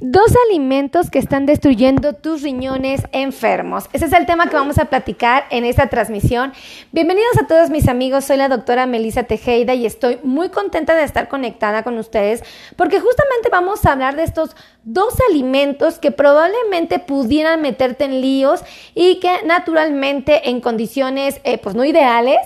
Dos alimentos que están destruyendo tus riñones enfermos. Ese es el tema que vamos a platicar en esta transmisión. Bienvenidos a todos mis amigos, soy la doctora Melissa Tejeda y estoy muy contenta de estar conectada con ustedes porque justamente vamos a hablar de estos dos alimentos que probablemente pudieran meterte en líos y que naturalmente en condiciones eh, pues no ideales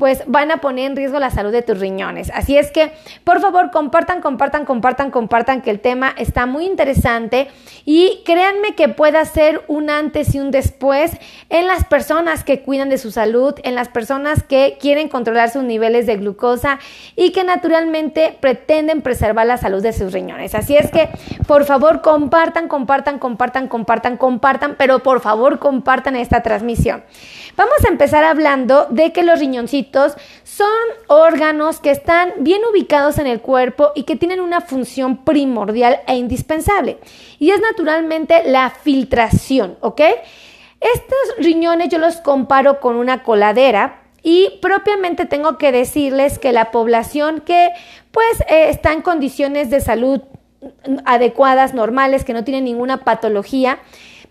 pues van a poner en riesgo la salud de tus riñones. Así es que, por favor, compartan, compartan, compartan, compartan que el tema está muy interesante y créanme que puede ser un antes y un después en las personas que cuidan de su salud, en las personas que quieren controlar sus niveles de glucosa y que naturalmente pretenden preservar la salud de sus riñones. Así es que, por favor, compartan, compartan, compartan, compartan, compartan, pero por favor, compartan esta transmisión. Vamos a empezar hablando de que los riñoncitos son órganos que están bien ubicados en el cuerpo y que tienen una función primordial e indispensable. Y es naturalmente la filtración, ¿ok? Estos riñones yo los comparo con una coladera y propiamente tengo que decirles que la población que pues eh, está en condiciones de salud adecuadas, normales, que no tienen ninguna patología,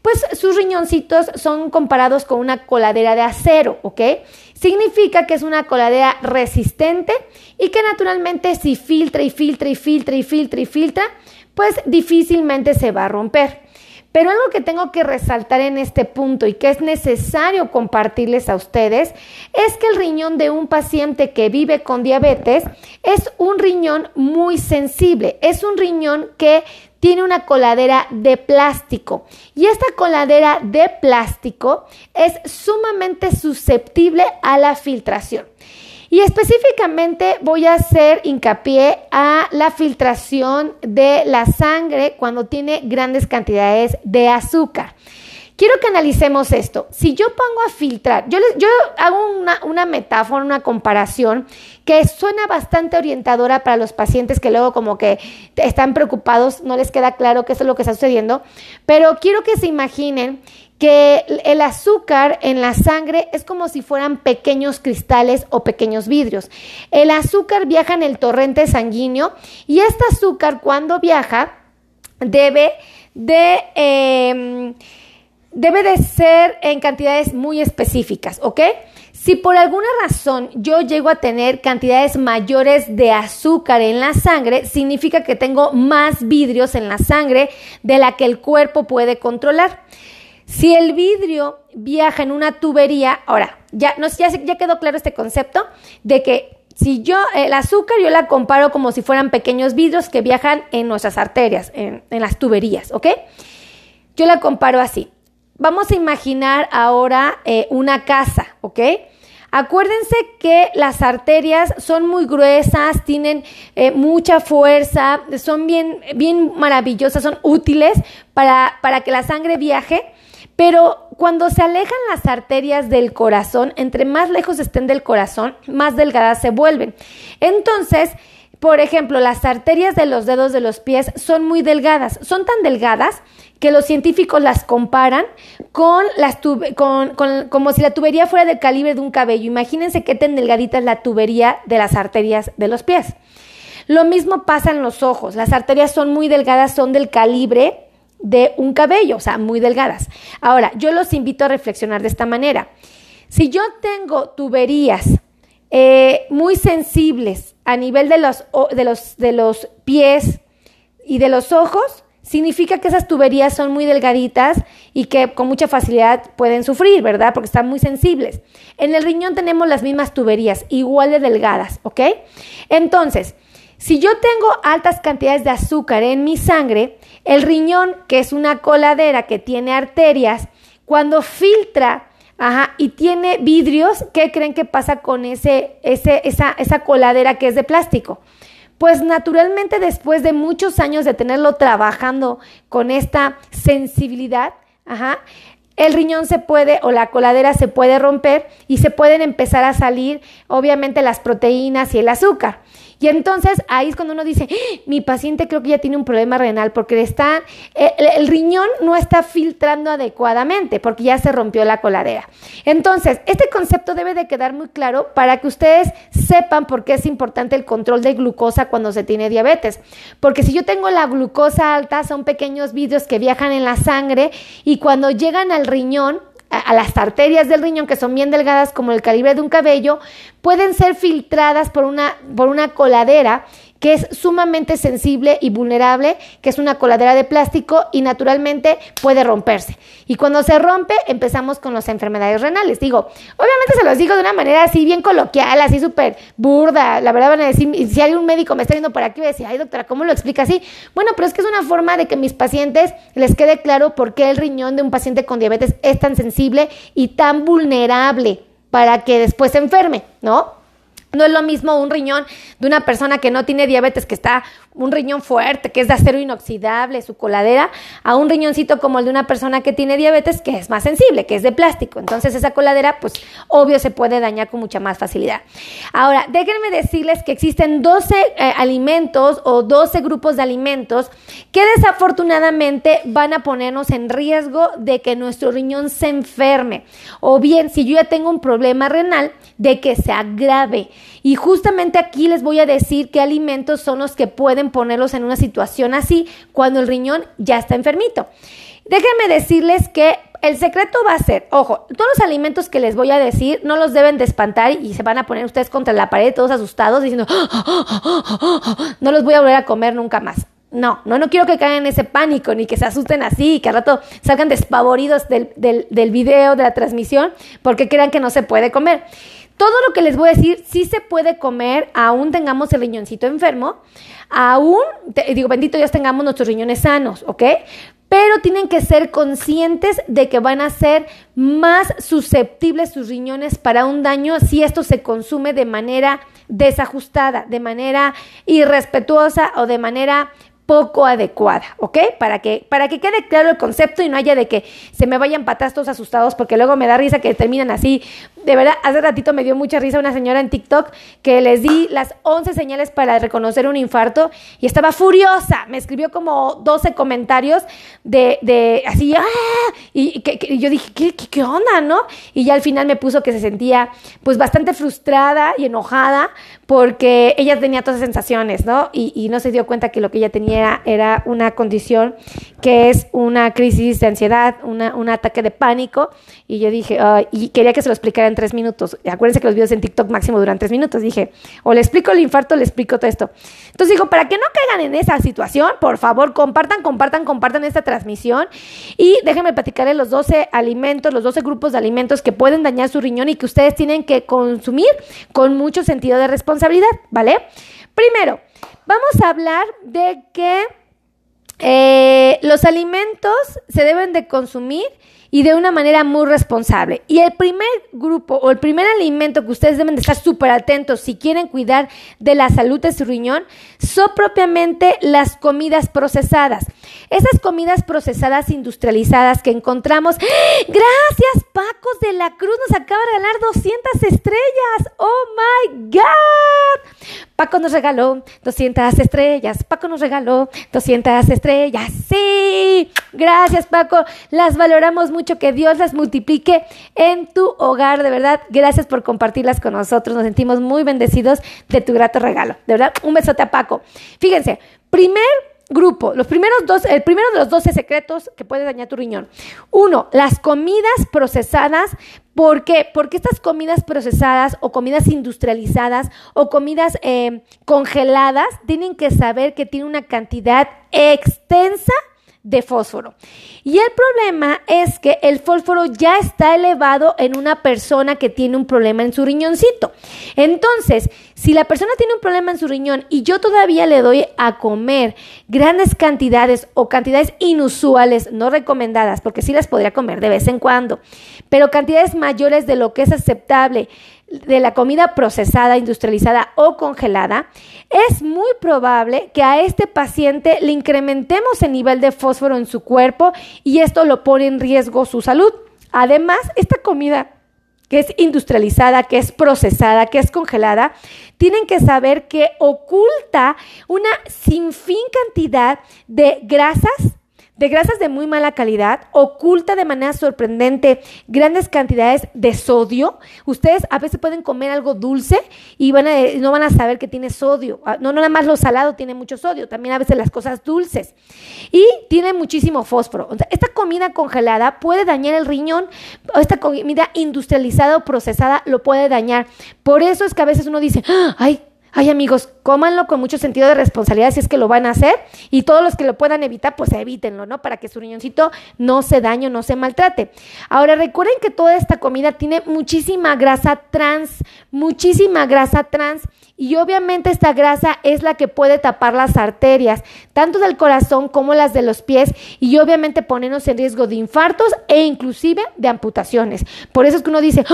pues sus riñoncitos son comparados con una coladera de acero, ¿ok? Significa que es una coladera resistente y que naturalmente si filtra y filtra y filtra y filtra y filtra, pues difícilmente se va a romper. Pero algo que tengo que resaltar en este punto y que es necesario compartirles a ustedes es que el riñón de un paciente que vive con diabetes es un riñón muy sensible, es un riñón que tiene una coladera de plástico y esta coladera de plástico es sumamente susceptible a la filtración. Y específicamente voy a hacer hincapié a la filtración de la sangre cuando tiene grandes cantidades de azúcar. Quiero que analicemos esto. Si yo pongo a filtrar, yo, hago una, una, metáfora, una comparación que suena bastante orientadora para los pacientes que luego como que están preocupados, no les queda claro qué es lo que está sucediendo, pero quiero que se imaginen que el azúcar en la sangre es como si fueran pequeños cristales o pequeños vidrios. El azúcar viaja en el torrente sanguíneo y este azúcar cuando viaja debe de... Em, debe de ser en cantidades muy específicas, ¿ok? Si por alguna razón yo llego a tener cantidades mayores de azúcar en la sangre, significa que tengo más vidrios en la sangre de la que el cuerpo puede controlar. Si el vidrio viaja en una tubería, ahora, ya, no, ya, ya quedó claro este concepto de que si yo, el azúcar yo la comparo como si fueran pequeños vidrios que viajan en nuestras arterias, en, las tuberías, ¿ok? Yo la comparo así. Vamos a imaginar ahora eh, una casa, ¿ok? Acuérdense que las arterias son muy gruesas, tienen eh, mucha fuerza, son bien, bien maravillosas, son útiles para, para que la sangre viaje pero cuando se alejan las arterias del corazón, entre más lejos estén del corazón, más delgadas se vuelven. Entonces, por ejemplo, las arterias de los dedos de los pies son muy delgadas, son tan delgadas que los científicos las comparan con las con, como si la tubería fuera del calibre de un cabello. Imagínense qué tan delgadita es la tubería de las arterias de los pies. Lo mismo pasa en los ojos. Las arterias son muy delgadas, son del calibre de un cabello, o sea, muy delgadas. Ahora, yo los invito a reflexionar de esta manera. Si yo tengo tuberías eh, muy sensibles a nivel de los, de, los, de los pies y de los ojos, significa que esas tuberías son muy delgaditas y que con mucha facilidad pueden sufrir, ¿verdad? Porque están muy sensibles. En el riñón tenemos las mismas tuberías, igual de delgadas, ¿ok? Entonces, si yo tengo altas cantidades de azúcar en mi sangre, el riñón, que es una coladera que tiene arterias, cuando filtra y tiene vidrios, ¿qué creen que pasa con ese, ese, esa, esa coladera que es de plástico? Pues naturalmente después de muchos años de tenerlo trabajando con esta sensibilidad, ajá, el riñón se puede o la coladera se puede romper y se pueden empezar a salir obviamente las proteínas y el azúcar. Y entonces ahí es cuando uno dice, ¡Ah! mi paciente creo que ya tiene un problema renal porque está, el, el riñón no está filtrando adecuadamente porque ya se rompió la coladera. Entonces, este concepto debe de quedar muy claro para que ustedes sepan por qué es importante el control de glucosa cuando se tiene diabetes. Porque si yo tengo la glucosa alta, son pequeños vidrios que viajan en la sangre y cuando llegan al riñón, a, las arterias del riñón, que son bien delgadas como el calibre de un cabello, pueden ser filtradas por una, por una coladera que es sumamente sensible y vulnerable, que es una coladera de plástico y naturalmente puede romperse. Y cuando se rompe, empezamos con las enfermedades renales. Digo, obviamente se los digo de una manera así bien coloquial, así súper burda. La verdad van a decir, si hay un médico me está viendo por aquí, voy a decir, ay doctora, ¿cómo lo explica así? Bueno, pero es que es una forma de que mis pacientes les quede claro por qué el riñón de un paciente con diabetes es tan sensible y tan vulnerable para que después se enferme, ¿no? No es lo mismo un riñón de una persona que no tiene diabetes, que está un riñón fuerte, que es de acero inoxidable, su coladera, a un riñoncito como el de una persona que tiene diabetes, que es más sensible, que es de plástico. Entonces esa coladera, pues obvio, se puede dañar con mucha más facilidad. Ahora, déjenme decirles que existen 12 eh, alimentos o 12 grupos de alimentos que desafortunadamente van a ponernos en riesgo de que nuestro riñón se enferme. O bien, si yo ya tengo un problema renal, de que se agrave. Y justamente aquí les voy a decir qué alimentos son los que pueden ponerlos en una situación así cuando el riñón ya está enfermito. Déjenme decirles que el secreto va a ser, ojo, todos los alimentos que les voy a decir no los deben de espantar y se van a poner ustedes contra la pared todos asustados diciendo, no los voy a volver a comer nunca más. No, no, no quiero que caigan en ese pánico ni que se asusten así y que al rato salgan despavoridos del, del, del video, de la transmisión, porque crean que no se puede comer. Todo lo que les voy a decir sí se puede comer, aún tengamos el riñoncito enfermo, aún, digo, bendito Dios, tengamos nuestros riñones sanos, ¿ok? Pero tienen que ser conscientes de que van a ser más susceptibles sus riñones para un daño si esto se consume de manera desajustada, de manera irrespetuosa o de manera poco adecuada, ¿ok? Para que, para que quede claro el concepto y no haya de que se me vayan patas todos asustados porque luego me da risa que terminan así. De verdad, hace ratito me dio mucha risa una señora en TikTok que les di las 11 señales para reconocer un infarto y estaba furiosa. Me escribió como 12 comentarios de, de así, ¡ah! Y, que, yo dije, ¿qué, ¿qué, onda, no? Y ya al final me puso que se sentía pues bastante frustrada y enojada porque ella tenía todas esas sensaciones, ¿no? Y, y no se dio cuenta que lo que ella tenía era, una condición que es una crisis de ansiedad, un ataque de pánico. Y yo dije, y quería que se lo explicara en tres minutos. Acuérdense que los videos en TikTok máximo duran tres minutos. Dije, o le explico el infarto, le explico todo esto. Entonces digo, para que no caigan en esa situación, por favor, compartan, compartan, compartan esta transmisión. Y déjenme platicarles los 12 alimentos, los 12 grupos de alimentos que pueden dañar su riñón y que ustedes tienen que consumir con mucho sentido de responsabilidad, ¿vale? Primero, Vamos a hablar de que eh, los alimentos se deben de consumir y de una manera muy responsable. Y el primer grupo o el primer alimento que ustedes deben de estar súper atentos si quieren cuidar de la salud de su riñón son propiamente las comidas procesadas. Esas comidas procesadas industrializadas que encontramos. ¡Ah! Gracias, Pacos de la Cruz nos acaba de ganar 200 estrellas. Oh my God. Paco nos regaló 200 estrellas. Paco nos regaló 200 estrellas. Sí. Gracias, Paco. Las valoramos mucho. Que Dios las multiplique en tu hogar. De verdad, gracias por compartirlas con nosotros. Nos sentimos muy bendecidos de tu grato regalo. De verdad, un besote a Paco. Fíjense, primer grupo, los primeros dos, el primero de los 12 secretos que puede dañar tu riñón. Uno, las comidas procesadas. ¿Por qué? Porque estas comidas procesadas o comidas industrializadas o comidas eh, congeladas tienen que saber que tiene una cantidad extensa de fósforo. Y el problema es que el fósforo ya está elevado en una persona que tiene un problema en su riñoncito. Entonces, si la persona tiene un problema en su riñón y yo todavía le doy a comer grandes cantidades o cantidades inusuales, no recomendadas, porque sí las podría comer de vez en cuando, pero cantidades mayores de lo que es aceptable de la comida procesada, industrializada o congelada, es muy probable que a este paciente le incrementemos el nivel de fósforo en su cuerpo y esto lo pone en riesgo su salud. Además, esta comida que es industrializada, que es procesada, que es congelada, tienen que saber que oculta una sinfín cantidad de grasas de grasas de muy mala calidad, oculta de manera sorprendente grandes cantidades de sodio. Ustedes a veces pueden comer algo dulce y van a, no van a saber que tiene sodio. Ah, no, no nada más lo salado tiene mucho sodio, también a veces las cosas dulces. Y tiene muchísimo fósforo. esta comida congelada puede dañar el riñón, esta comida industrializada o procesada lo puede dañar. Por eso es que a veces uno dice, ah, ay, Ay amigos, cómanlo con mucho sentido de responsabilidad si es que lo van a hacer y todos los que lo puedan evitar, pues evítenlo, ¿no? Para que su riñoncito no se dañe, no se maltrate. Ahora recuerden que toda esta comida tiene muchísima grasa trans, muchísima grasa trans y obviamente esta grasa es la que puede tapar las arterias, tanto del corazón como las de los pies y obviamente ponernos en riesgo de infartos e inclusive de amputaciones. Por eso es que uno dice,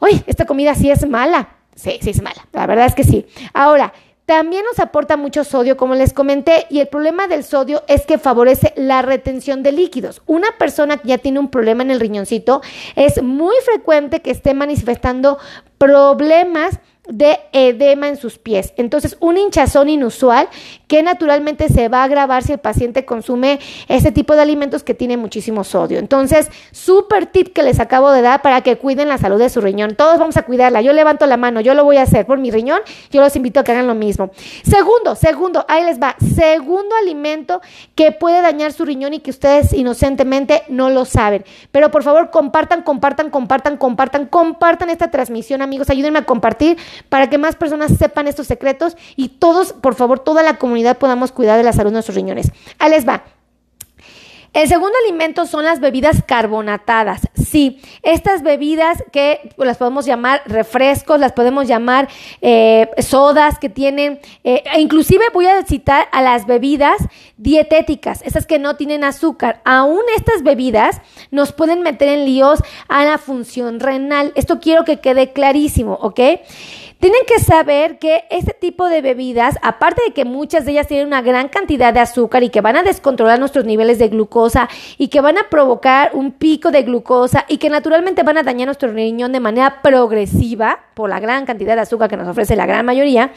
¡ay! Esta comida sí es mala Sí, sí es mala. La verdad es que sí. Ahora, también nos aporta mucho sodio, como les comenté, y el problema del sodio es que favorece la retención de líquidos. Una persona que ya tiene un problema en el riñoncito es muy frecuente que esté manifestando problemas de edema en sus pies. Entonces, un hinchazón inusual que naturalmente se va a agravar si el paciente consume ese tipo de alimentos que tiene muchísimo sodio. Entonces, súper tip que les acabo de dar para que cuiden la salud de su riñón. Todos vamos a cuidarla. Yo levanto la mano, yo lo voy a hacer por mi riñón. Yo los invito a que hagan lo mismo. Segundo, segundo, ahí les va. Segundo alimento que puede dañar su riñón y que ustedes inocentemente no lo saben. Pero por favor, compartan, compartan, compartan, compartan, compartan esta transmisión, amigos. Ayúdenme a compartir para que más personas sepan estos secretos y todos, por favor, toda la comunidad podamos cuidar de la salud de nuestros riñones. Ahí les va. El segundo alimento son las bebidas carbonatadas. Sí, estas bebidas que las podemos llamar refrescos, las podemos llamar eh, sodas que tienen, eh, inclusive voy a citar a las bebidas dietéticas, esas que no tienen azúcar. Aún estas bebidas nos pueden meter en líos a la función renal. Esto quiero que quede clarísimo, ¿ok? Tienen que saber que este tipo de bebidas, aparte de que muchas de ellas tienen una gran cantidad de azúcar y que van a descontrolar nuestros niveles de glucosa y que van a provocar un pico de glucosa y que naturalmente van a dañar nuestro riñón de manera progresiva por la gran cantidad de azúcar que nos ofrece la gran mayoría,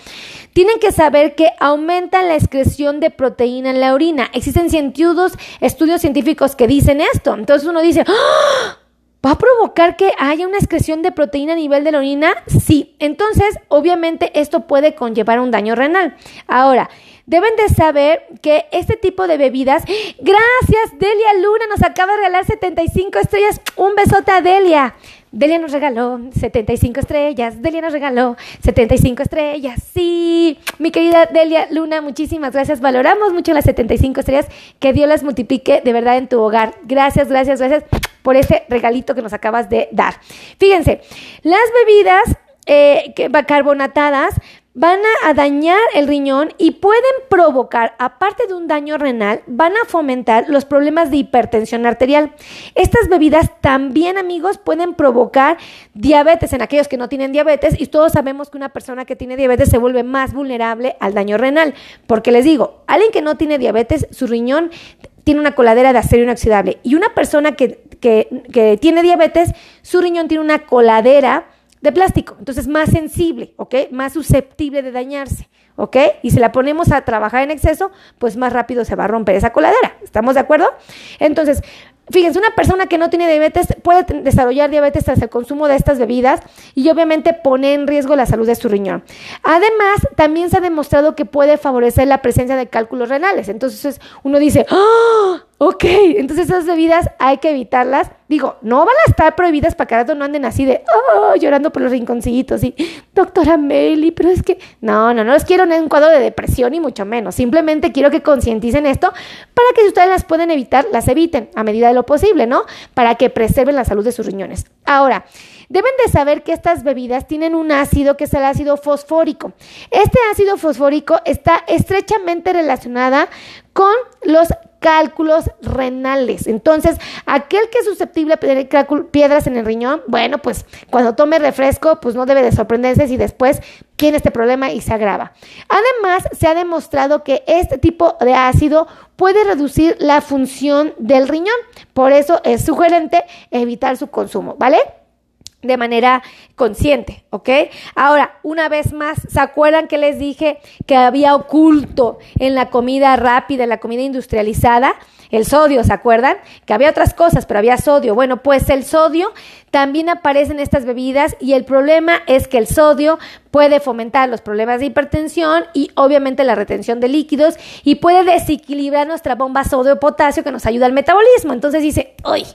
tienen que saber que aumentan la excreción de proteína en la orina. Existen científicos, estudios científicos que dicen esto. Entonces uno dice, ¡Ah! ¿Va a provocar que haya una excreción de proteína a nivel de la orina? Sí. Entonces, obviamente, esto puede conllevar un daño renal. Ahora, deben de saber que este tipo de bebidas. Gracias, Delia Luna nos acaba de regalar 75 estrellas. Un besote a Delia. Delia nos regaló 75 estrellas. Delia nos regaló 75 estrellas. Sí, mi querida Delia Luna, muchísimas gracias. Valoramos mucho las 75 estrellas. Que Dios las multiplique de verdad en tu hogar. Gracias, gracias, gracias por ese regalito que nos acabas de dar. Fíjense, las bebidas eh, carbonatadas van a, dañar el riñón y pueden provocar, aparte de un daño renal, van a fomentar los problemas de hipertensión arterial. Estas bebidas también, amigos, pueden provocar diabetes en aquellos que no tienen diabetes y todos sabemos que una persona que tiene diabetes se vuelve más vulnerable al daño renal. Porque les digo, alguien que no tiene diabetes, su riñón tiene una coladera de acero inoxidable y una persona que, que tiene diabetes, su riñón tiene una coladera de plástico, entonces más sensible, ¿ok? Más susceptible de dañarse, ¿ok? Y si la ponemos a trabajar en exceso, pues más rápido se va a romper esa coladera, ¿estamos de acuerdo? Entonces, Fíjense, una persona que no tiene diabetes puede desarrollar diabetes tras el consumo de estas bebidas y obviamente pone en riesgo la salud de su riñón. Además, también se ha demostrado que puede favorecer la presencia de cálculos renales. Entonces uno dice, ¡ah! Ok, entonces esas bebidas hay que evitarlas. Digo, no van a estar prohibidas para que rato no anden así de, oh, llorando por los rinconcitos y, doctora Meli, pero es que, no, no, no los quiero en un cuadro de depresión y mucho menos. Simplemente quiero que concienticen esto para que si ustedes las pueden evitar, las eviten a medida de lo posible, ¿no? Para que preserven la salud de sus riñones. Ahora, Deben de saber que estas bebidas tienen un ácido que es el ácido fosfórico. Este ácido fosfórico está estrechamente relacionada con los cálculos renales. Entonces, aquel que es susceptible a tener piedras en el riñón, bueno, pues cuando tome refresco, pues no debe de sorprenderse si después tiene este problema y se agrava. Además, se ha demostrado que este tipo de ácido puede reducir la función del riñón. Por eso es sugerente evitar su consumo, ¿vale? De manera consciente, ¿ok? Ahora, una vez más, ¿se acuerdan que les dije que había oculto en la comida rápida, en la comida industrializada? El sodio, ¿se acuerdan? Que había otras cosas, pero había sodio. Bueno, pues el sodio también aparece en estas bebidas y el problema es que el sodio puede fomentar los problemas de hipertensión y obviamente la retención de líquidos y puede desequilibrar nuestra bomba sodio-potasio que nos ayuda al metabolismo. Entonces dice, uy,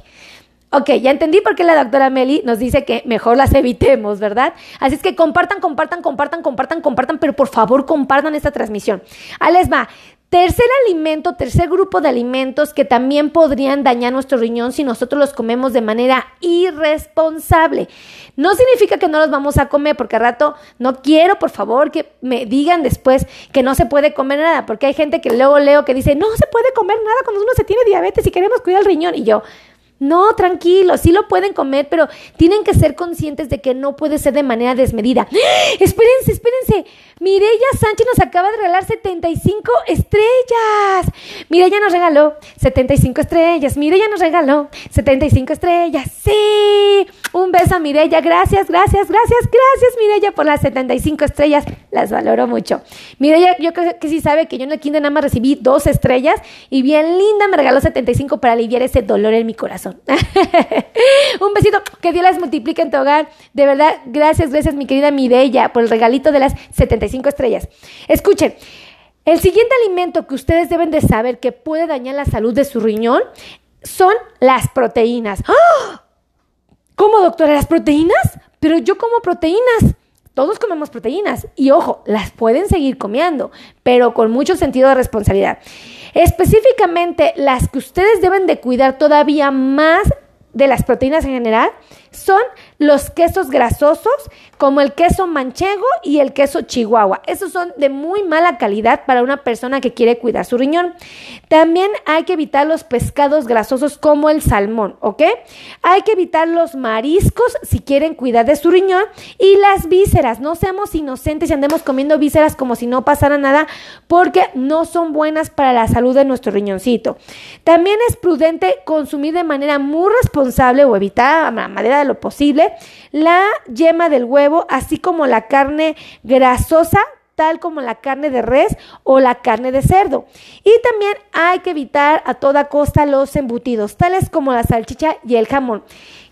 Ok, ya entendí por qué la doctora Meli nos dice que mejor las evitemos, ¿verdad? Así es que compartan, compartan, compartan, compartan, compartan, pero por favor compartan esta transmisión. Ahí les va. Tercer alimento, tercer grupo de alimentos que también podrían dañar nuestro riñón si nosotros los comemos de manera irresponsable. No significa que no los vamos a comer, porque a rato no quiero, por favor, que me digan después que no se puede comer nada, porque hay gente que luego leo que dice, no se puede comer nada cuando uno se tiene diabetes y queremos cuidar el riñón. Y yo, no, tranquilo, sí lo pueden comer, pero tienen que ser conscientes de que no puede ser de manera desmedida. ¡Ah! Espérense, espérense. Mireya Sánchez nos acaba de regalar 75 estrellas. Mireya nos regaló 75 estrellas. Mireya nos regaló 75 estrellas. Sí. Un beso a Mireya. Gracias, gracias, gracias, gracias, Mireya, por las 75 estrellas. Las valoro mucho. Mireya, yo creo que sí sabe que yo en el kinder nada más recibí dos estrellas y bien linda me regaló 75 para aliviar ese dolor en mi corazón. Un besito, que Dios las multiplique en tu hogar. De verdad, gracias, gracias mi querida Mireya por el regalito de las 75 estrellas. Escuchen, el siguiente alimento que ustedes deben de saber que puede dañar la salud de su riñón son las proteínas. ¡Ah! ¿Cómo, doctora? ¿Las proteínas? Pero yo como proteínas. Todos comemos proteínas y ojo, las pueden seguir comiendo, pero con mucho sentido de responsabilidad. Específicamente las que ustedes deben de cuidar todavía más de las proteínas en general son los quesos grasosos como el queso manchego y el queso chihuahua. Esos son de muy mala calidad para una persona que quiere cuidar su riñón. También hay que evitar los pescados grasosos como el salmón, ¿ok? Hay que evitar los mariscos si quieren cuidar de su riñón y las vísceras. No seamos inocentes y andemos comiendo vísceras como si no pasara nada porque no son buenas para la salud de nuestro riñoncito. También es prudente consumir de manera muy responsable o evitar a manera lo posible la yema del huevo, así como la carne grasosa tal como la carne de res o la carne de cerdo. Y también hay que evitar a toda costa los embutidos, tales como la salchicha y el jamón.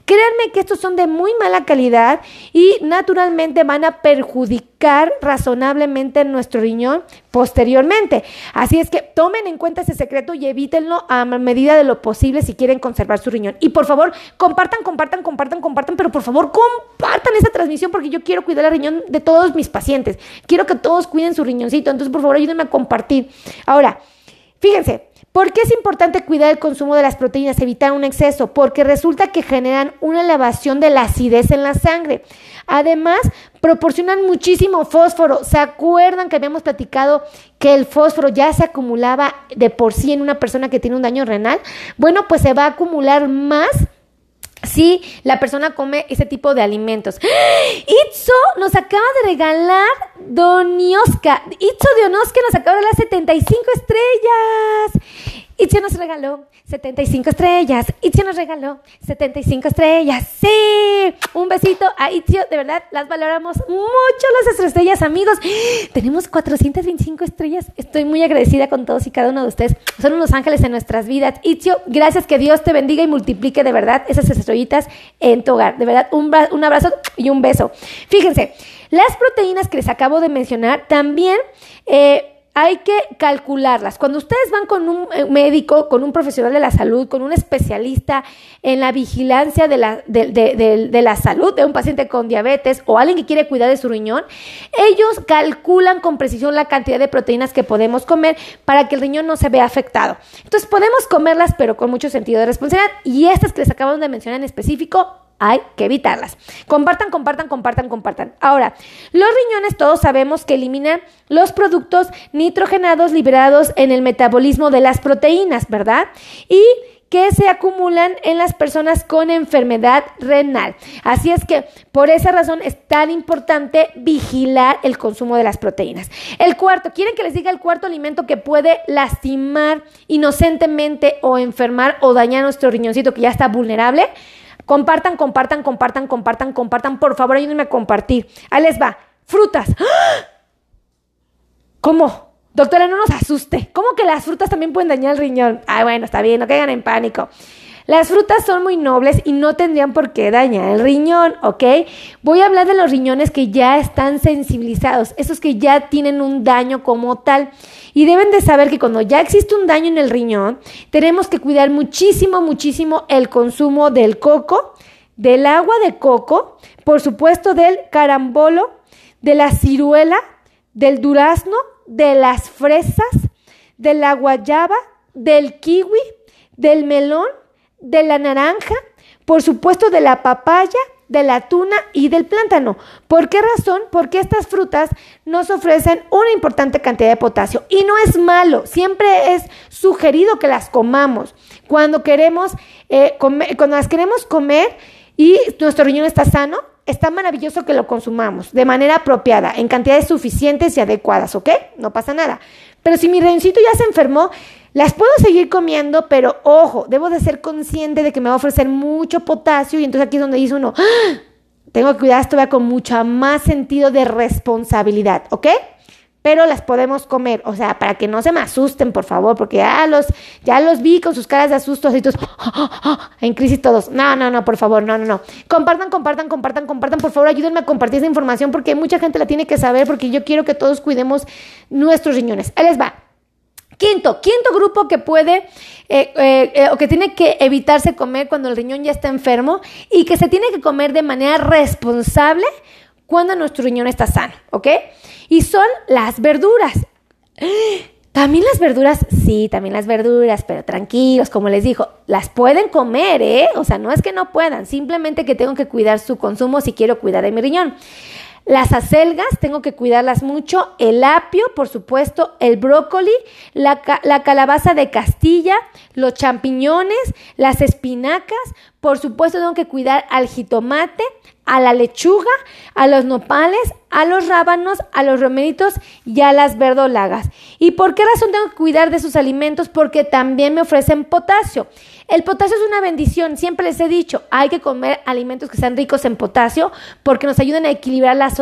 Créanme que estos son de muy mala calidad y naturalmente van a perjudicar razonablemente nuestro riñón posteriormente. Así es que tomen en cuenta ese secreto y evítenlo a medida de lo posible si quieren conservar su riñón. Y por favor, compartan, compartan, compartan, compartan, pero por favor, compartan esta transmisión porque yo quiero cuidar el riñón de todos mis pacientes. Quiero que todos cuiden su riñoncito. Entonces, por favor, ayúdenme a compartir. Ahora, fíjense, ¿Por qué es importante cuidar el consumo de las proteínas, evitar un exceso? Porque resulta que generan una elevación de la acidez en la sangre. Además, proporcionan muchísimo fósforo. ¿Se acuerdan que habíamos platicado que el fósforo ya se acumulaba de por sí en una persona que tiene un daño renal? Bueno, pues se va a acumular más si la persona come ese tipo de alimentos. Itzo nos acaba de regalar Donioska. Itzo Donioska nos acaba de regalar 75 estrellas. Itzio nos regaló 75 estrellas. Itzio nos regaló 75 estrellas. Sí, un besito a Itzio. De verdad, las valoramos mucho las estrellas, amigos. Tenemos 425 estrellas. Estoy muy agradecida con todos y cada uno de ustedes. Son unos ángeles en nuestras vidas. Itzio, gracias que Dios te bendiga y multiplique de verdad esas estrellitas en tu hogar. De verdad, un, un abrazo y un beso. Fíjense, las proteínas que les acabo de mencionar también... Eh, hay que calcularlas. Cuando ustedes van con un eh, médico, con un profesional de la salud, con un especialista en la vigilancia de la, de, la salud de un paciente con diabetes o alguien que quiere cuidar de su riñón, ellos calculan con precisión la cantidad de proteínas que podemos comer para que el riñón no se vea afectado. Entonces podemos comerlas, pero con mucho sentido de responsabilidad. Y estas que les acabamos de mencionar en específico, hay que evitarlas. Compartan, compartan, compartan, compartan. Ahora, los riñones todos sabemos que eliminan los productos nitrogenados liberados en el metabolismo de las proteínas, ¿verdad? Y que se acumulan en las personas con enfermedad renal. Así es que por esa razón es tan importante vigilar el consumo de las proteínas. El cuarto, ¿quieren que les diga el cuarto alimento que puede lastimar inocentemente o enfermar o dañar nuestro riñoncito que ya está vulnerable? Compartan, compartan, compartan, compartan, compartan. Por favor, ayúdenme a compartir. Ahí les va. Frutas. ¡Ah! ¿Cómo? Doctora, no nos asuste. ¿Cómo que las frutas también pueden dañar el riñón? Ah, bueno, está bien, no caigan en pánico. Las frutas son muy nobles y no tendrían por qué dañar el riñón, ¿ok? Voy a hablar de los riñones que ya están sensibilizados, esos que ya tienen un daño como tal. Y deben de saber que cuando ya existe un daño en el riñón, tenemos que cuidar muchísimo, muchísimo el consumo del coco, del agua de coco, por supuesto del carambolo, de la ciruela, del durazno, de las fresas, de la guayaba, del kiwi, del melón, de la naranja, por supuesto de la papaya, de la tuna y del plátano. ¿Por qué razón? Porque estas frutas nos ofrecen una importante cantidad de potasio y no es malo, siempre es sugerido que las comamos. Cuando queremos eh, comer, cuando las queremos comer y nuestro riñón está sano, está maravilloso que lo consumamos de manera apropiada, en cantidades suficientes y adecuadas, ¿ok? No pasa nada. Pero si mi riñoncito ya se enfermó, las puedo seguir comiendo, pero ojo, debo de ser consciente de que me va a ofrecer mucho potasio y entonces aquí es donde dice uno, ¡Ah! tengo que cuidar esto con mucho más sentido de responsabilidad, ¿ok? Pero las podemos comer, o sea, para que no se me asusten, por favor, porque ya los, ya los vi con sus caras de asusto, así todos, en crisis todos. No, no, no, por favor, no, no, no. Compartan, compartan, compartan, compartan, por favor, ayúdenme a compartir esa información porque mucha gente la tiene que saber porque yo quiero que todos cuidemos nuestros riñones. Ahí les va. Quinto, quinto grupo que puede eh, eh, eh, o que tiene que evitarse comer cuando el riñón ya está enfermo y que se tiene que comer de manera responsable cuando nuestro riñón está sano, ¿ok? Y son las verduras. También las verduras, sí, también las verduras, pero tranquilos, como les dijo, las pueden comer, ¿eh? O sea, no es que no puedan, simplemente que tengo que cuidar su consumo si quiero cuidar de mi riñón. Las acelgas, tengo que cuidarlas mucho. El apio, por supuesto, el brócoli, la, la, calabaza de Castilla, los champiñones, las espinacas. Por supuesto, tengo que cuidar al jitomate, a la lechuga, a los nopales, a los rábanos, a los romeritos y a las verdolagas. ¿Y por qué razón tengo que cuidar de sus alimentos? Porque también me ofrecen potasio. El potasio es una bendición, siempre les he dicho, hay que comer alimentos que sean ricos en potasio porque nos ayudan a equilibrar la,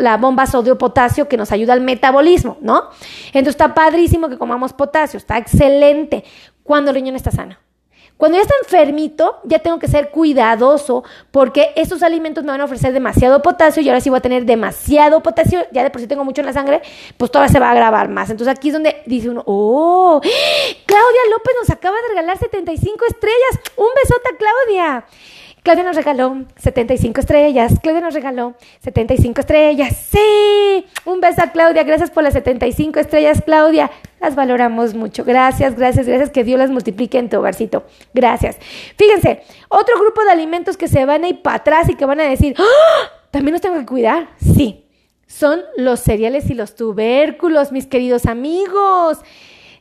la bomba sodio-potasio que nos ayuda al metabolismo, ¿no? Entonces está padrísimo que comamos potasio, está excelente cuando el riñón está sano. Cuando ya está enfermito, ya tengo que ser cuidadoso porque esos alimentos me van a ofrecer demasiado potasio y ahora sí voy a tener demasiado potasio, ya de por sí tengo mucho en la sangre, pues todavía se va a agravar más. Entonces aquí es donde dice uno, oh, Claudia López nos acaba de regalar 75 estrellas. Un besote a Claudia. Claudia nos regaló 75 estrellas. Claudia nos regaló 75 estrellas. Sí. Un beso a Claudia. Gracias por las 75 estrellas, Claudia. Las valoramos mucho. Gracias, gracias, gracias. Que Dios las multiplique en tu hogarcito. Gracias. Fíjense, otro grupo de alimentos que se van a ir para atrás y que van a decir, ¡Ah! también nos tengo que cuidar. Sí. Son los cereales y los tubérculos, mis queridos amigos.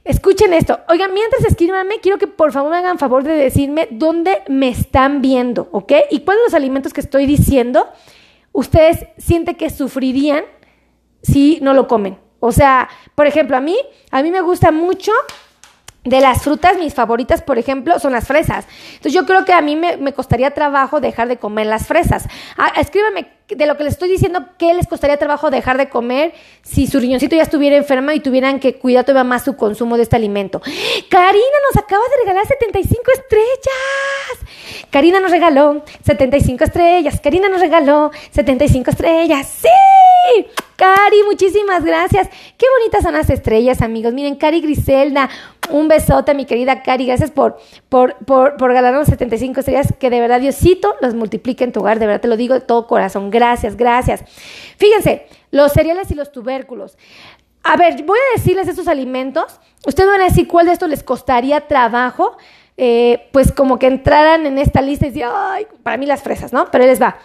Escuchen esto. Oigan, mientras escríbanme, quiero que por favor me hagan favor de decirme dónde me están viendo, ¿ok? Y cuáles los alimentos que estoy diciendo ustedes sienten que sufrirían si no lo comen. O sea, por ejemplo, a mí, a mí me gusta mucho de las frutas, mis favoritas, por ejemplo, son las fresas. Entonces yo creo que a mí me, costaría trabajo dejar de comer las fresas. Ah, escríbanme de lo que les estoy diciendo, ¿qué les costaría trabajo dejar de comer si su riñoncito ya estuviera enfermo y tuvieran que cuidar todavía más su consumo de este alimento? Karina nos acaba de regalar 75 estrellas. Karina nos regaló 75 estrellas. Karina nos regaló 75 estrellas. ¡Sí! Cari, muchísimas gracias. Qué bonitas son las estrellas, amigos. Miren, Cari Griselda, un besote, mi querida Cari. Gracias por, por, por, por ganarnos 75 estrellas. Que de verdad, Diosito, los multiplique en tu hogar. De verdad, te lo digo de todo corazón. Gracias, gracias. Fíjense, los cereales y los tubérculos. A ver, voy a decirles estos alimentos. Ustedes van a decir cuál de estos les costaría trabajo. Eh, pues como que entraran en esta lista y decir, ay, para mí las fresas, ¿no? Pero les va.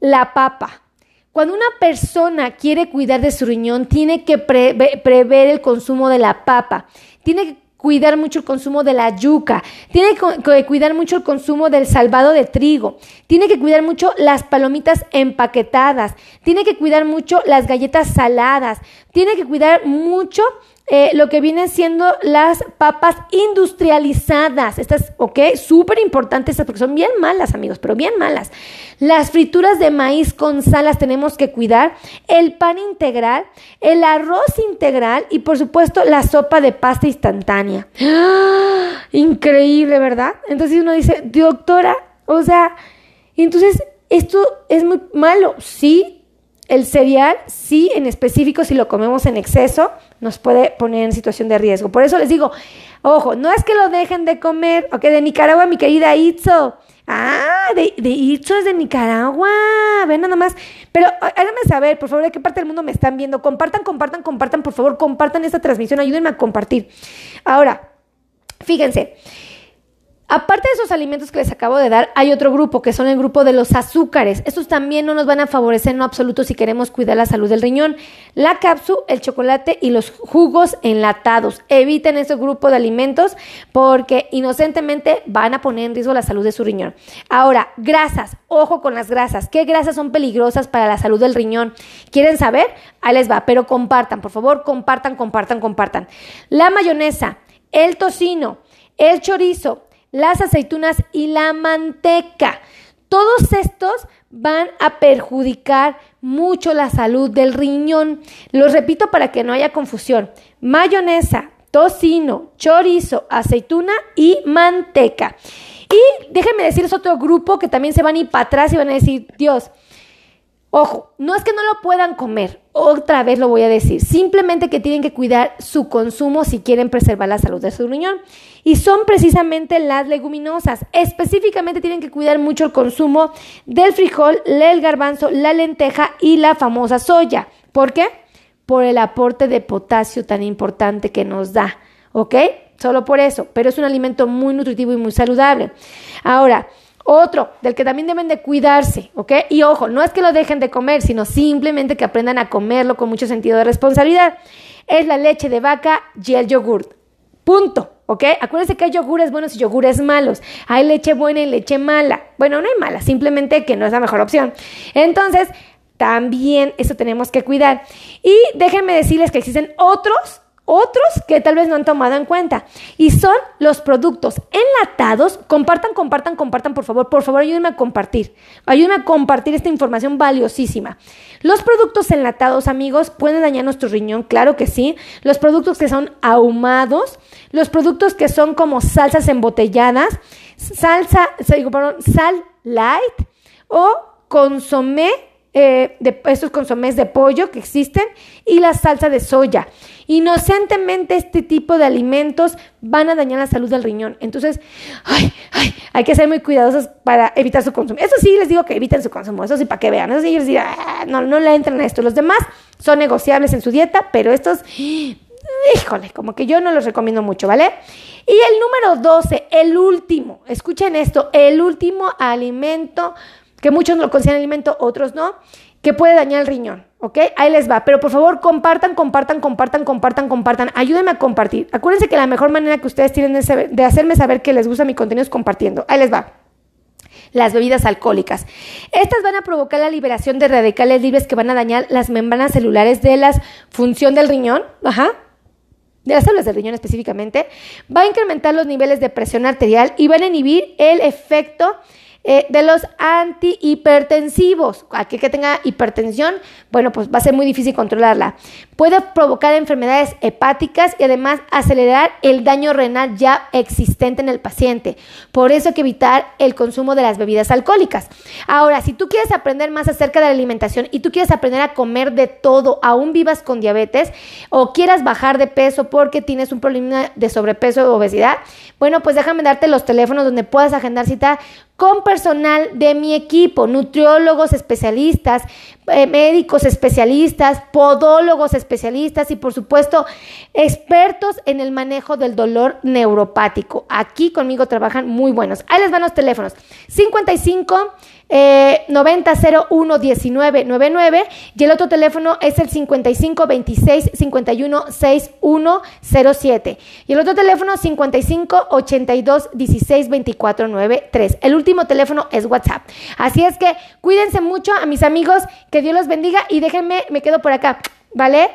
La papa. Cuando una persona quiere cuidar de su riñón, tiene que prever el consumo de la papa. Tiene que cuidar mucho el consumo de la yuca, tiene que cuidar mucho el consumo del salvado de trigo, tiene que cuidar mucho las palomitas empaquetadas, tiene que cuidar mucho las galletas saladas, tiene que cuidar mucho eh, lo que vienen siendo las papas industrializadas. Estas, ok, súper importantes porque son bien malas, amigos, pero bien malas. Las frituras de maíz con sal las tenemos que cuidar. El pan integral, el arroz integral y, por supuesto, la sopa de pasta instantánea. ¡Ah! Increíble, ¿verdad? Entonces uno dice, doctora, o sea, entonces esto es muy malo. Sí, el cereal, sí, en específico, si lo comemos en exceso, nos puede poner en situación de riesgo. Por eso les digo, ojo, no es que lo dejen de comer, ok, de Nicaragua, mi querida Itzo. Ah, de, de Itzo es de Nicaragua, ven nada más. Pero háganme saber, por favor, de qué parte del mundo me están viendo. Compartan, compartan, compartan, por favor, compartan esta transmisión, ayúdenme a compartir. Ahora, fíjense. Aparte de esos alimentos que les acabo de dar, hay otro grupo que son el grupo de los azúcares. Estos también no nos van a favorecer en absoluto si queremos cuidar la salud del riñón. La cápsula, el chocolate y los jugos enlatados. Eviten ese grupo de alimentos porque inocentemente van a poner en riesgo la salud de su riñón. Ahora, grasas. Ojo con las grasas. ¿Qué grasas son peligrosas para la salud del riñón? ¿Quieren saber? Ahí les va, pero compartan, por favor, compartan, compartan, compartan. La mayonesa, el tocino, el chorizo, las aceitunas y la manteca. Todos estos van a perjudicar mucho la salud del riñón. Los repito para que no haya confusión. Mayonesa, tocino, chorizo, aceituna y manteca. Y déjenme decirles otro grupo que también se van a ir para atrás y van a decir, Dios, Ojo, no es que no lo puedan comer, otra vez lo voy a decir, simplemente que tienen que cuidar su consumo si quieren preservar la salud de su riñón. Y son precisamente las leguminosas. Específicamente tienen que cuidar mucho el consumo del frijol, el garbanzo, la lenteja y la famosa soya. ¿Por qué? Por el aporte de potasio tan importante que nos da. ¿Ok? Solo por eso. Pero es un alimento muy nutritivo y muy saludable. Ahora, otro, del que también deben de cuidarse, ¿ok? Y ojo, no es que lo dejen de comer, sino simplemente que aprendan a comerlo con mucho sentido de responsabilidad. Es la leche de vaca y el yogurt. Punto, ¿ok? Acuérdense que hay yogures buenos y yogures malos. Hay leche buena y leche mala. Bueno, no hay mala, simplemente que no es la mejor opción. Entonces, también eso tenemos que cuidar. Y déjenme decirles que existen otros otros que tal vez no han tomado en cuenta. Y son los productos enlatados. Compartan, compartan, compartan, por favor. Por favor, ayúdenme a compartir. Ayúdenme a compartir esta información valiosísima. Los productos enlatados, amigos, pueden dañar nuestro riñón, claro que sí. Los productos que son ahumados, los productos que son como salsas embotelladas, salsa, perdón, sal light o consomé eh, de estos consomés de pollo que existen y la salsa de soya. Inocentemente este tipo de alimentos van a dañar la salud del riñón. Entonces, ay, ay, hay que ser muy cuidadosos para evitar su consumo. Eso sí les digo que eviten su consumo, eso sí para que vean. Eso sí les digo, ah, no, no le entren a esto. Los demás son negociables en su dieta, pero estos, híjole, como que yo no los recomiendo mucho, ¿vale? Y el número 12, el último, escuchen esto, el último alimento que muchos lo consideran alimento, otros no, que puede dañar el riñón, ¿ok? Ahí les va, pero por favor compartan, compartan, compartan, compartan, compartan, ayúdenme a compartir. Acuérdense que la mejor manera que ustedes tienen de, hacerme saber que les gusta mi contenido es compartiendo. Ahí les va las bebidas alcohólicas. Estas van a provocar la liberación de radicales libres que van a dañar las membranas celulares de la función del riñón, ajá, de las células del riñón específicamente, va a incrementar los niveles de presión arterial y van a inhibir el efecto eh, de los antihipertensivos. Aquel que tenga hipertensión, bueno, pues va a ser muy difícil controlarla. Puede provocar enfermedades hepáticas y además acelerar el daño renal ya existente en el paciente. Por eso hay que evitar el consumo de las bebidas alcohólicas. Ahora, si tú quieres aprender más acerca de la alimentación y tú quieres aprender a comer de todo, aún vivas con diabetes o quieras bajar de peso porque tienes un problema de sobrepeso o obesidad, bueno, pues déjame darte los teléfonos donde puedas agendar cita con personal de mi equipo, nutriólogos especialistas, eh, médicos especialistas, podólogos especialistas y por supuesto expertos en el manejo del dolor neuropático. Aquí conmigo trabajan muy buenos. Ahí les van los teléfonos. 55 eh, 9001 1999 y el otro teléfono es el 55 26 51 6107 y el otro teléfono 55 82 16 24 93. El último teléfono es WhatsApp. Así es que cuídense mucho a mis amigos, que Dios los bendiga y déjenme, me quedo por acá, ¿vale?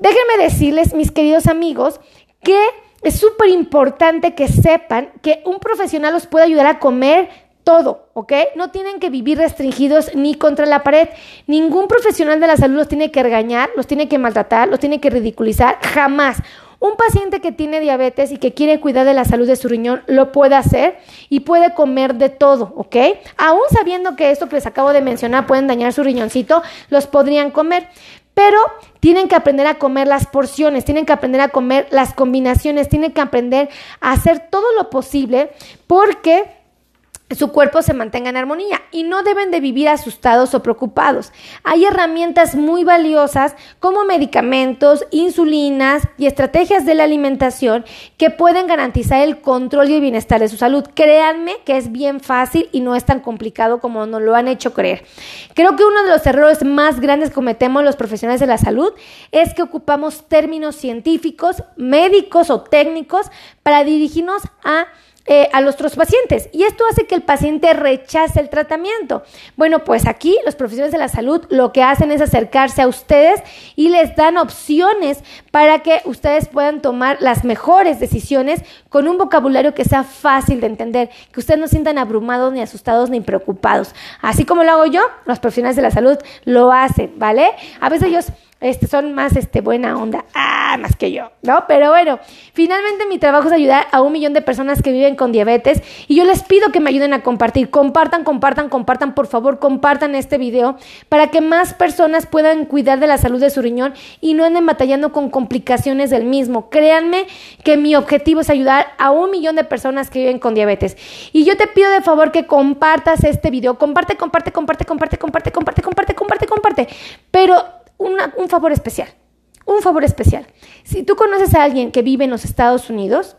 déjenme decirles, mis queridos amigos, que es súper importante que sepan que un profesional los puede ayudar a comer todo, ¿ok? No tienen que vivir restringidos ni contra la pared. Ningún profesional de la salud los tiene que regañar, los tiene que maltratar, los tiene que ridiculizar, jamás. Un paciente que tiene diabetes y que quiere cuidar de la salud de su riñón lo puede hacer y puede comer de todo, ¿ok? Aún sabiendo que esto que les acabo de mencionar pueden dañar su riñoncito, los podrían comer. Pero tienen que aprender a comer las porciones, tienen que aprender a comer las combinaciones, tienen que aprender a hacer todo lo posible porque su cuerpo se mantenga en armonía y no deben de vivir asustados o preocupados. Hay herramientas muy valiosas como medicamentos, insulinas y estrategias de la alimentación que pueden garantizar el control y el bienestar de su salud. Créanme que es bien fácil y no es tan complicado como nos lo han hecho creer. Creo que uno de los errores más grandes que cometemos los profesionales de la salud es que ocupamos términos científicos, médicos o técnicos para dirigirnos a eh, a nuestros pacientes y esto hace que el paciente rechace el tratamiento. Bueno, pues aquí los profesionales de la salud lo que hacen es acercarse a ustedes y les dan opciones para que ustedes puedan tomar las mejores decisiones con un vocabulario que sea fácil de entender, que ustedes no sientan abrumados ni asustados ni preocupados. Así como lo hago yo, los profesionales de la salud lo hacen, ¿vale? A veces ellos este, son más este, buena onda, ah, más que yo, ¿no? Pero bueno, finalmente mi trabajo es ayudar a un millón de personas que viven con diabetes y yo les pido que me ayuden a compartir, compartan, compartan, compartan, por favor, compartan este video para que más personas puedan cuidar de la salud de su riñón y no anden batallando con complicaciones del mismo. Créanme que mi objetivo es ayudar a un millón de personas que viven con diabetes. Y yo te pido de favor que compartas este video, comparte, comparte, comparte, comparte, comparte, comparte, comparte, comparte, comparte, pero un favor especial, un favor especial. Si tú conoces a alguien que vive en los Estados Unidos,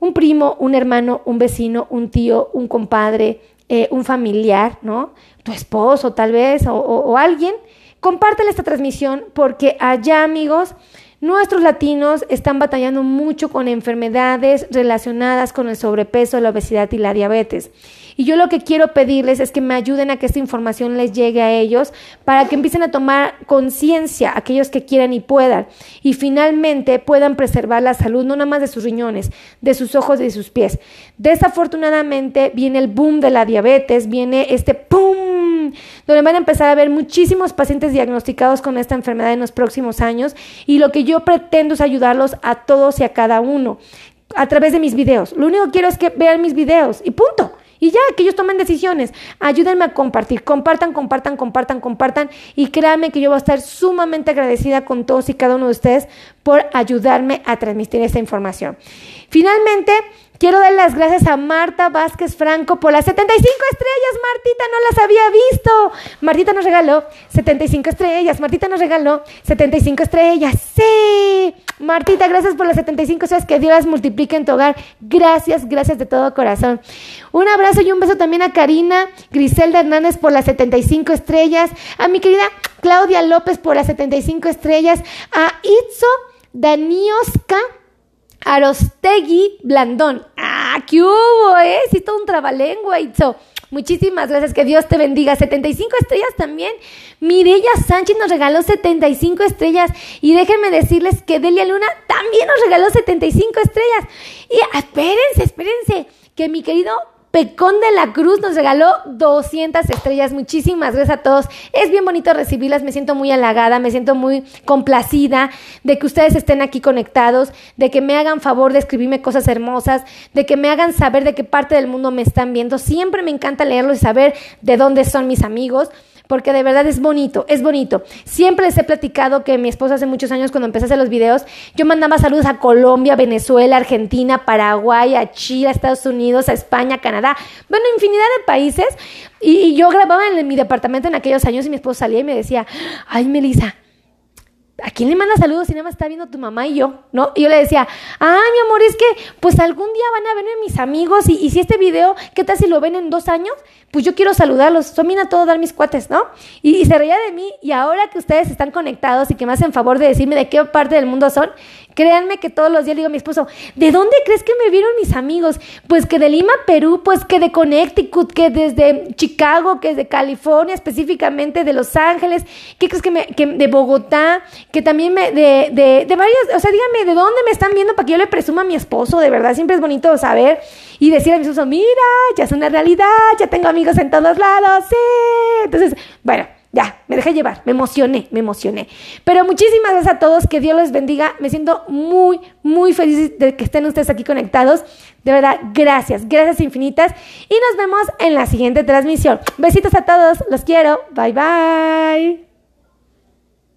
un primo, un hermano, un vecino, un tío, un compadre, eh, un familiar, ¿no? Tu esposo tal vez o, o alguien, compártele esta transmisión porque allá, amigos, Nuestros latinos están batallando mucho con enfermedades relacionadas con el sobrepeso, la obesidad y la diabetes. Y yo lo que quiero pedirles es que me ayuden a que esta información les llegue a ellos para que empiecen a tomar conciencia, aquellos que quieran y puedan, y finalmente puedan preservar la salud no nada más de sus riñones, de sus ojos y de sus pies. Desafortunadamente viene el boom de la diabetes, viene este ¡pum! donde van a empezar a ver muchísimos pacientes diagnosticados con esta enfermedad en los próximos años y lo que yo pretendo es ayudarlos a todos y a cada uno a través de mis videos. Lo único que quiero es que vean mis videos y punto. Y ya, que ellos tomen decisiones. Ayúdenme a compartir. Compartan, compartan, compartan, compartan. Y créanme que yo voy a estar sumamente agradecida con todos y cada uno de ustedes por ayudarme a transmitir esta información. Finalmente, Quiero dar las gracias a Marta Vázquez Franco por las 75 estrellas. Martita no las había visto. Martita nos regaló 75 estrellas. Martita nos regaló 75 estrellas. Sí. Martita, gracias por las 75 estrellas. Que Dios las multiplique en tu hogar. Gracias, gracias de todo corazón. Un abrazo y un beso también a Karina Griselda Hernández por las 75 estrellas. A mi querida Claudia López por las 75 estrellas. A Itzo Danioska Arostegui Blandón. ¡Ah, qué hubo, eh! Sí, todo un trabalengua, Itzo. Muchísimas gracias, que Dios te bendiga. 75 estrellas también. Mirella Sánchez nos regaló 75 estrellas. Y déjenme decirles que Delia Luna también nos regaló 75 estrellas. Y espérense, espérense, que mi querido Pecón de la Cruz nos regaló 200 estrellas. Muchísimas gracias a todos. Es bien bonito recibirlas. Me siento muy halagada, me siento muy complacida de que ustedes estén aquí conectados, de que me hagan favor de escribirme cosas hermosas, de que me hagan saber de qué parte del mundo me están viendo. Siempre me encanta leerlos y saber de dónde son mis amigos porque de verdad es bonito, es bonito. Siempre les he platicado que mi esposa hace muchos años cuando empecé a hacer los videos, yo mandaba saludos a Colombia, Venezuela, Argentina, Paraguay, a Chile, a Estados Unidos, a España, Canadá, bueno, infinidad de países. Y, yo grababa en mi departamento en aquellos años y mi esposa salía y me decía, ay, Melissa, ¿a quién le manda saludos si nada más está viendo tu mamá y yo? ¿No? Y yo le decía, ah, mi amor, es que pues algún día van a verme mis amigos y, y, si este video, ¿qué tal si lo ven en dos años? Pues yo quiero saludarlos, son a todos dar mis cuates, ¿no? Y, se reía de mí y ahora que ustedes están conectados y que me hacen favor de decirme de qué parte del mundo son, créanme que todos los días digo a mi esposo, ¿de dónde crees que me vieron mis amigos? Pues que de Lima, Perú, pues que de Connecticut, que desde Chicago, que de California, específicamente de Los Ángeles, ¿qué crees que, me, de Bogotá, que también me, de, de, de varias, o sea, díganme, ¿de dónde me están viendo para que yo le presuma a mi esposo? De verdad, siempre es bonito saber y decir a mi esposo, mira, ya es una realidad, ya tengo amigos en todos lados, sí. Entonces, bueno, ya, me dejé llevar, me emocioné, me emocioné. Pero muchísimas gracias a todos, que Dios les bendiga. Me siento muy, muy feliz de que estén ustedes aquí conectados. De verdad, gracias, gracias infinitas. Y nos vemos en la siguiente transmisión. Besitos a todos, los quiero. Bye bye.